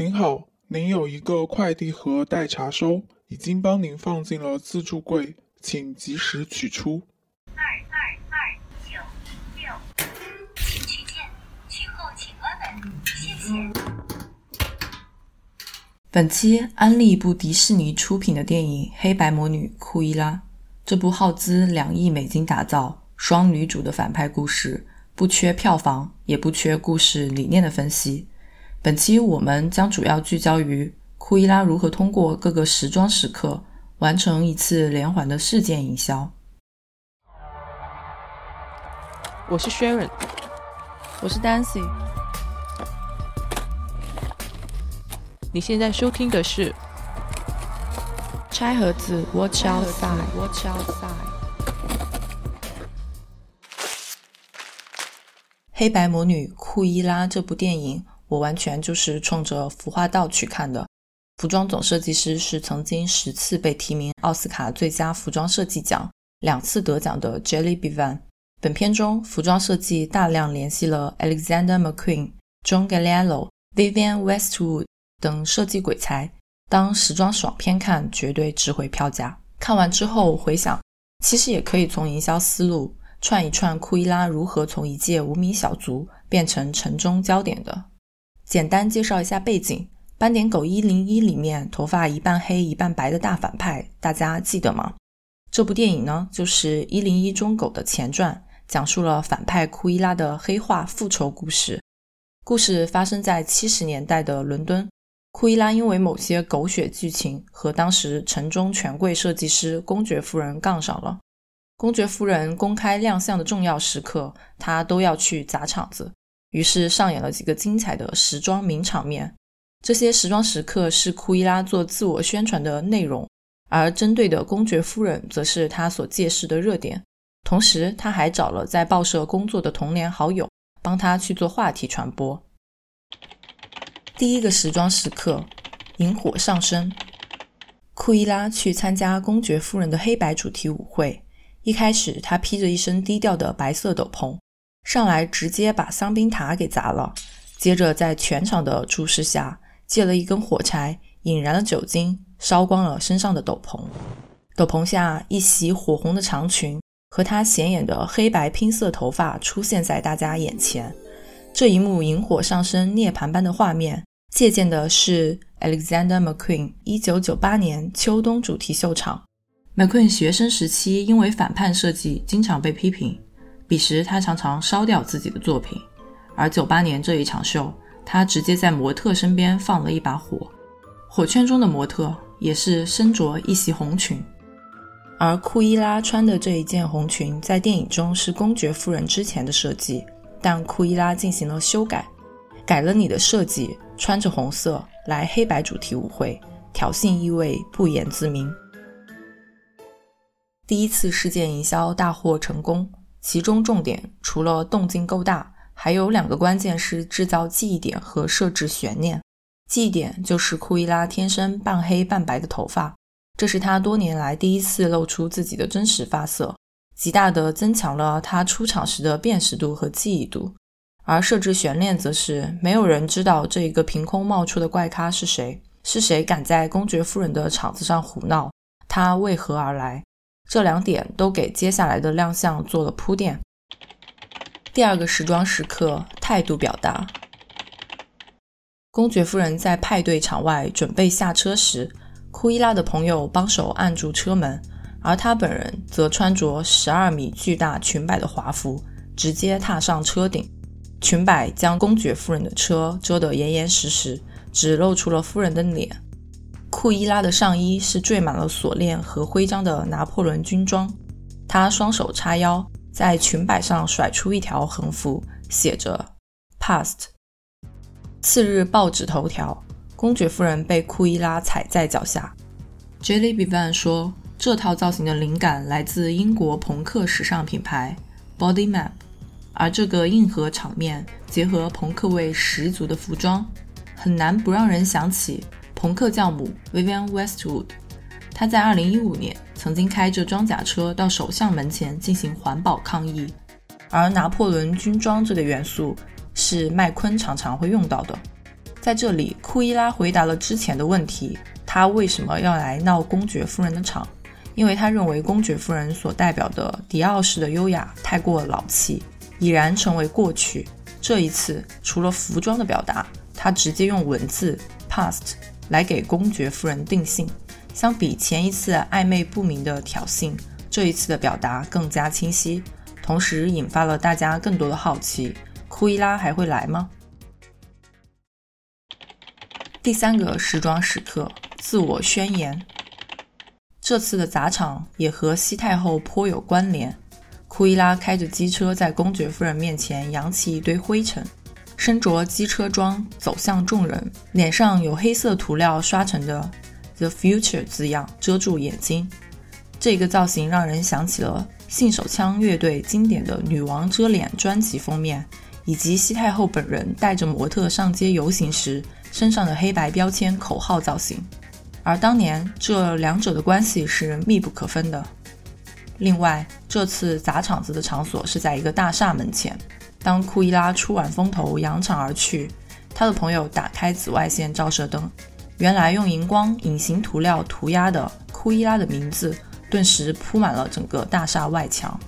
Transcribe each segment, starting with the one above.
您好，您有一个快递盒待查收，已经帮您放进了自助柜，请及时取出。二二二九六，请取件，取后请关门，谢谢。本期安利一部迪士尼出品的电影《黑白魔女库伊拉》。这部耗资两亿美金打造、双女主的反派故事，不缺票房，也不缺故事理念的分析。本期我们将主要聚焦于库伊拉如何通过各个时装时刻完成一次连环的事件营销。我是 Sharon，我是 Dancy。你现在收听的是《拆盒子 Watch Outside》。Watch Outside。黑白魔女库伊拉这部电影，我完全就是冲着服化道去看的。服装总设计师是曾经十次被提名奥斯卡最佳服装设计奖、两次得奖的 Jelly Bevan。本片中，服装设计大量联系了 Alexander McQueen、John Galliano、Vivian Westwood 等设计鬼才。当时装爽片看，绝对值回票价。看完之后回想，其实也可以从营销思路串一串库伊拉如何从一介无名小卒变成城中焦点的。简单介绍一下背景：斑点狗一零一里面头发一半黑一半白的大反派，大家记得吗？这部电影呢，就是一零一中狗的前传，讲述了反派库伊拉的黑化复仇故事。故事发生在七十年代的伦敦。库伊拉因为某些狗血剧情和当时城中权贵设计师公爵夫人杠上了。公爵夫人公开亮相的重要时刻，他都要去砸场子，于是上演了几个精彩的时装名场面。这些时装时刻是库伊拉做自我宣传的内容，而针对的公爵夫人则是她所借势的热点。同时，他还找了在报社工作的童年好友，帮他去做话题传播。第一个时装时刻，引火上身。库伊拉去参加公爵夫人的黑白主题舞会。一开始，他披着一身低调的白色斗篷，上来直接把香槟塔给砸了。接着，在全场的注视下，借了一根火柴，引燃了酒精，烧光了身上的斗篷。斗篷下，一袭火红的长裙和她显眼的黑白拼色头发出现在大家眼前。这一幕萤火上升、涅槃般的画面。借鉴的是 Alexander McQueen 1998年秋冬主题秀场。McQueen 学生时期因为反叛设计经常被批评，彼时他常常烧掉自己的作品。而98年这一场秀，他直接在模特身边放了一把火，火圈中的模特也是身着一袭红裙。而库伊拉穿的这一件红裙在电影中是公爵夫人之前的设计，但库伊拉进行了修改，改了你的设计。穿着红色来黑白主题舞会，挑衅意味不言自明。第一次事件营销大获成功，其中重点除了动静够大，还有两个关键是制造记忆点和设置悬念。记忆点就是库伊拉天生半黑半白的头发，这是她多年来第一次露出自己的真实发色，极大的增强了她出场时的辨识度和记忆度。而设置悬念，则是没有人知道这一个凭空冒出的怪咖是谁，是谁敢在公爵夫人的场子上胡闹，他为何而来？这两点都给接下来的亮相做了铺垫。第二个时装时刻，态度表达。公爵夫人在派对场外准备下车时，库伊拉的朋友帮手按住车门，而她本人则穿着十二米巨大裙摆的华服，直接踏上车顶。裙摆将公爵夫人的车遮得严严实实，只露出了夫人的脸。库伊拉的上衣是缀满了锁链和徽章的拿破仑军装，她双手叉腰，在裙摆上甩出一条横幅，写着 “Past”。次日报纸头条：公爵夫人被库伊拉踩在脚下。Jelly Bevan 说，这套造型的灵感来自英国朋克时尚品牌 Body Map。而这个硬核场面结合朋克味十足的服装，很难不让人想起朋克教母 Vivian Westwood。她在2015年曾经开着装甲车到首相门前进行环保抗议。而拿破仑军装这个元素是麦昆常常会用到的。在这里，库伊拉回答了之前的问题：他为什么要来闹公爵夫人的场？因为他认为公爵夫人所代表的迪奥式的优雅太过老气，已然成为过去。这一次，除了服装的表达，他直接用文字 past 来给公爵夫人定性。相比前一次暧昧不明的挑衅，这一次的表达更加清晰，同时引发了大家更多的好奇：库伊拉还会来吗？第三个时装时刻，自我宣言。这次的砸场也和西太后颇有关联。库伊拉开着机车在公爵夫人面前扬起一堆灰尘，身着机车装走向众人，脸上有黑色涂料刷成的 “The Future” 字样遮住眼睛。这个造型让人想起了信手枪乐队经典的《女王遮脸》专辑封面，以及西太后本人带着模特上街游行时。身上的黑白标签、口号造型，而当年这两者的关系是密不可分的。另外，这次砸场子的场所是在一个大厦门前。当库伊拉出完风头扬长而去，他的朋友打开紫外线照射灯，原来用荧光隐形涂料涂鸦的库伊拉的名字顿时铺满了整个大厦外墙。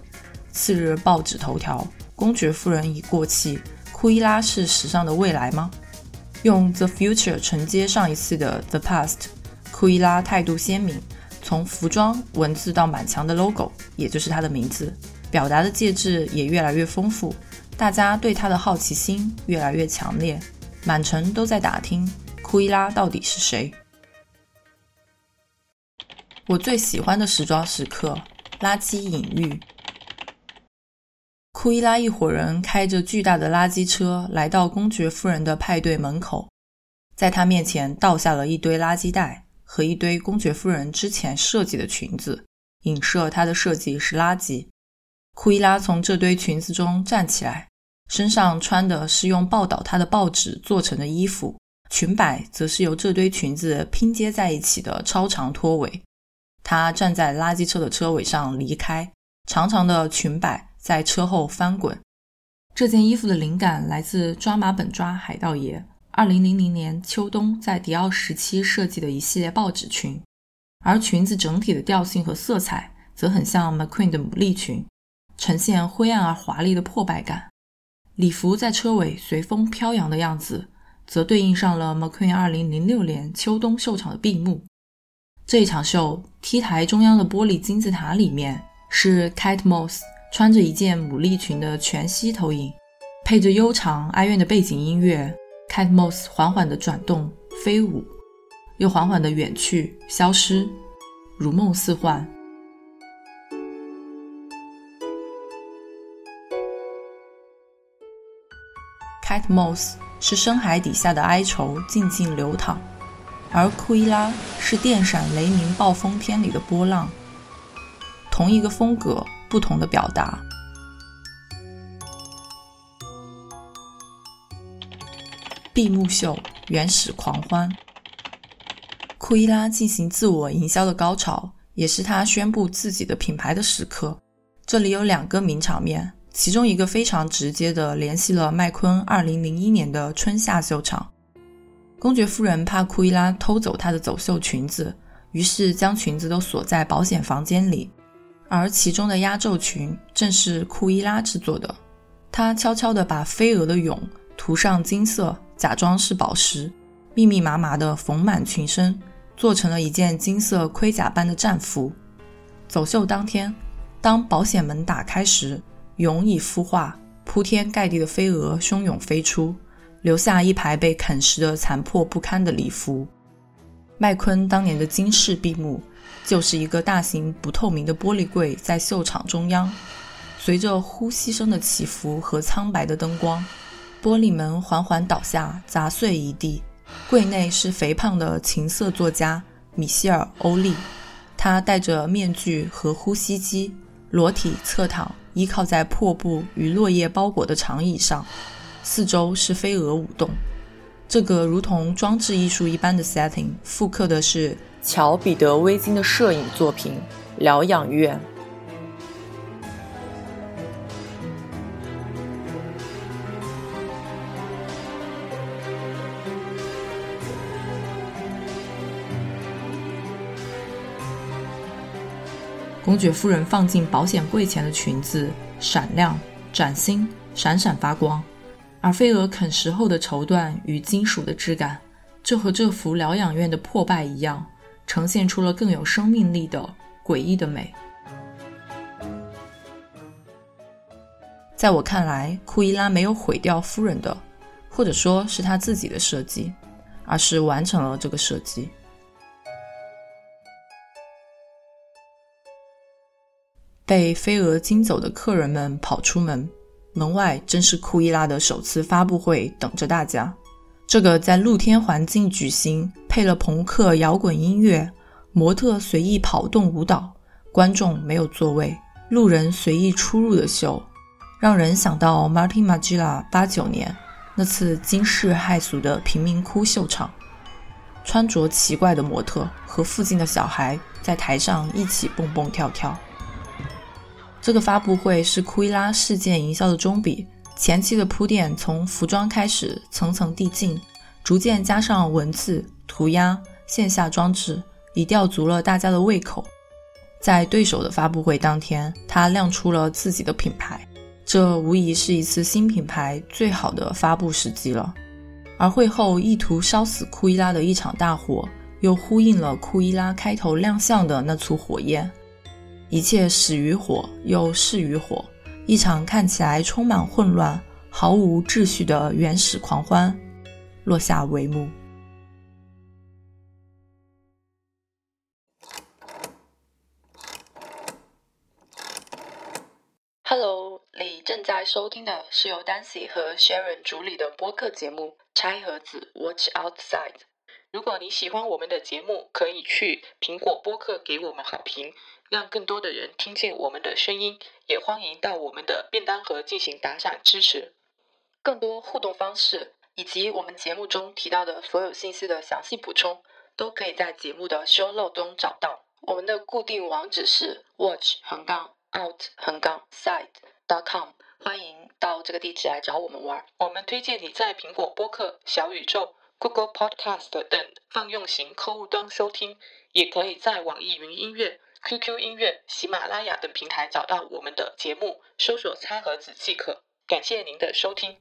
次日报纸头条：公爵夫人已过气，库伊拉是时尚的未来吗？用 the future 承接上一次的 the past，库伊拉态度鲜明，从服装、文字到满墙的 logo，也就是他的名字，表达的介质也越来越丰富。大家对他的好奇心越来越强烈，满城都在打听库伊拉到底是谁。我最喜欢的时装时刻，垃圾隐喻。库伊拉一伙人开着巨大的垃圾车来到公爵夫人的派对门口，在她面前倒下了一堆垃圾袋和一堆公爵夫人之前设计的裙子，影射她的设计是垃圾。库伊拉从这堆裙子中站起来，身上穿的是用报道她的报纸做成的衣服，裙摆则是由这堆裙子拼接在一起的超长拖尾。她站在垃圾车的车尾上离开，长长的裙摆。在车后翻滚。这件衣服的灵感来自抓马本抓海盗爷二零零零年秋冬在迪奥时期设计的一系列报纸裙，而裙子整体的调性和色彩则很像 McQueen 的牡蛎裙，呈现灰暗而华丽的破败感。礼服在车尾随风飘扬的样子，则对应上了 McQueen 二零零六年秋冬秀场的闭幕。这一场秀，T 台中央的玻璃金字塔里面是 Kate Moss。穿着一件牡蛎裙的全息投影，配着悠长哀怨的背景音乐，Cat Moss 缓缓地转动飞舞，又缓缓地远去消失，如梦似幻。Cat Moss 是深海底下的哀愁静静流淌，而库伊拉是电闪雷鸣暴风天里的波浪，同一个风格。不同的表达。闭幕秀，原始狂欢。库伊拉进行自我营销的高潮，也是他宣布自己的品牌的时刻。这里有两个名场面，其中一个非常直接的联系了麦昆2001年的春夏秀场。公爵夫人怕库伊拉偷走她的走秀裙子，于是将裙子都锁在保险房间里。而其中的压轴裙正是库伊拉制作的，她悄悄地把飞蛾的蛹涂上金色，假装是宝石，密密麻麻地缝满裙身，做成了一件金色盔甲般的战服。走秀当天，当保险门打开时，蛹已孵化，铺天盖地的飞蛾汹涌飞出，留下一排被啃食的残破不堪的礼服。麦昆当年的金饰闭幕。就是一个大型不透明的玻璃柜在秀场中央，随着呼吸声的起伏和苍白的灯光，玻璃门缓缓倒下，砸碎一地。柜内是肥胖的情色作家米歇尔·欧利，他戴着面具和呼吸机，裸体侧躺，依靠在破布与落叶包裹的长椅上，四周是飞蛾舞动。这个如同装置艺术一般的 setting，复刻的是。乔·彼得·威金的摄影作品《疗养院》。公爵夫人放进保险柜前的裙子闪亮、崭新、闪闪发光，而飞蛾啃食后的绸缎与金属的质感，就和这幅疗养院的破败一样，呈现出了更有生命力的诡异的美。在我看来，库伊拉没有毁掉夫人的，或者说是他自己的设计，而是完成了这个设计。被飞蛾惊走的客人们跑出门，门外正是库伊拉的首次发布会，等着大家。这个在露天环境举行，配了朋克摇滚音乐，模特随意跑动舞蹈，观众没有座位，路人随意出入的秀，让人想到 Martin Magilla 八九年那次惊世骇俗的贫民窟秀场。穿着奇怪的模特和附近的小孩在台上一起蹦蹦跳跳。这个发布会是库伊拉事件营销的中笔，前期的铺垫从服装开始，层层递进，逐渐加上文字、涂鸦、线下装置，以吊足了大家的胃口。在对手的发布会当天，他亮出了自己的品牌，这无疑是一次新品牌最好的发布时机了。而会后意图烧死库伊拉的一场大火，又呼应了库伊拉开头亮相的那簇火焰。一切始于火，又逝于火。一场看起来充满混乱、毫无秩序的原始狂欢落下帷幕。Hello，你正在收听的是由 Dancy 和 Sharon 主理的播客节目《拆盒子 Watch Outside》。如果你喜欢我们的节目，可以去苹果播客给我们好评。让更多的人听见我们的声音，也欢迎到我们的便当盒进行打赏支持。更多互动方式以及我们节目中提到的所有信息的详细补充，都可以在节目的 show l o 中找到。我们的固定网址是 watch 横杠 out 横杠 side dot com，欢迎到这个地址来找我们玩。我们推荐你在苹果播客、小宇宙、Google Podcast 等泛用型客户端收听，也可以在网易云音乐。QQ 音乐、喜马拉雅等平台找到我们的节目，搜索“餐盒子”即可。感谢您的收听。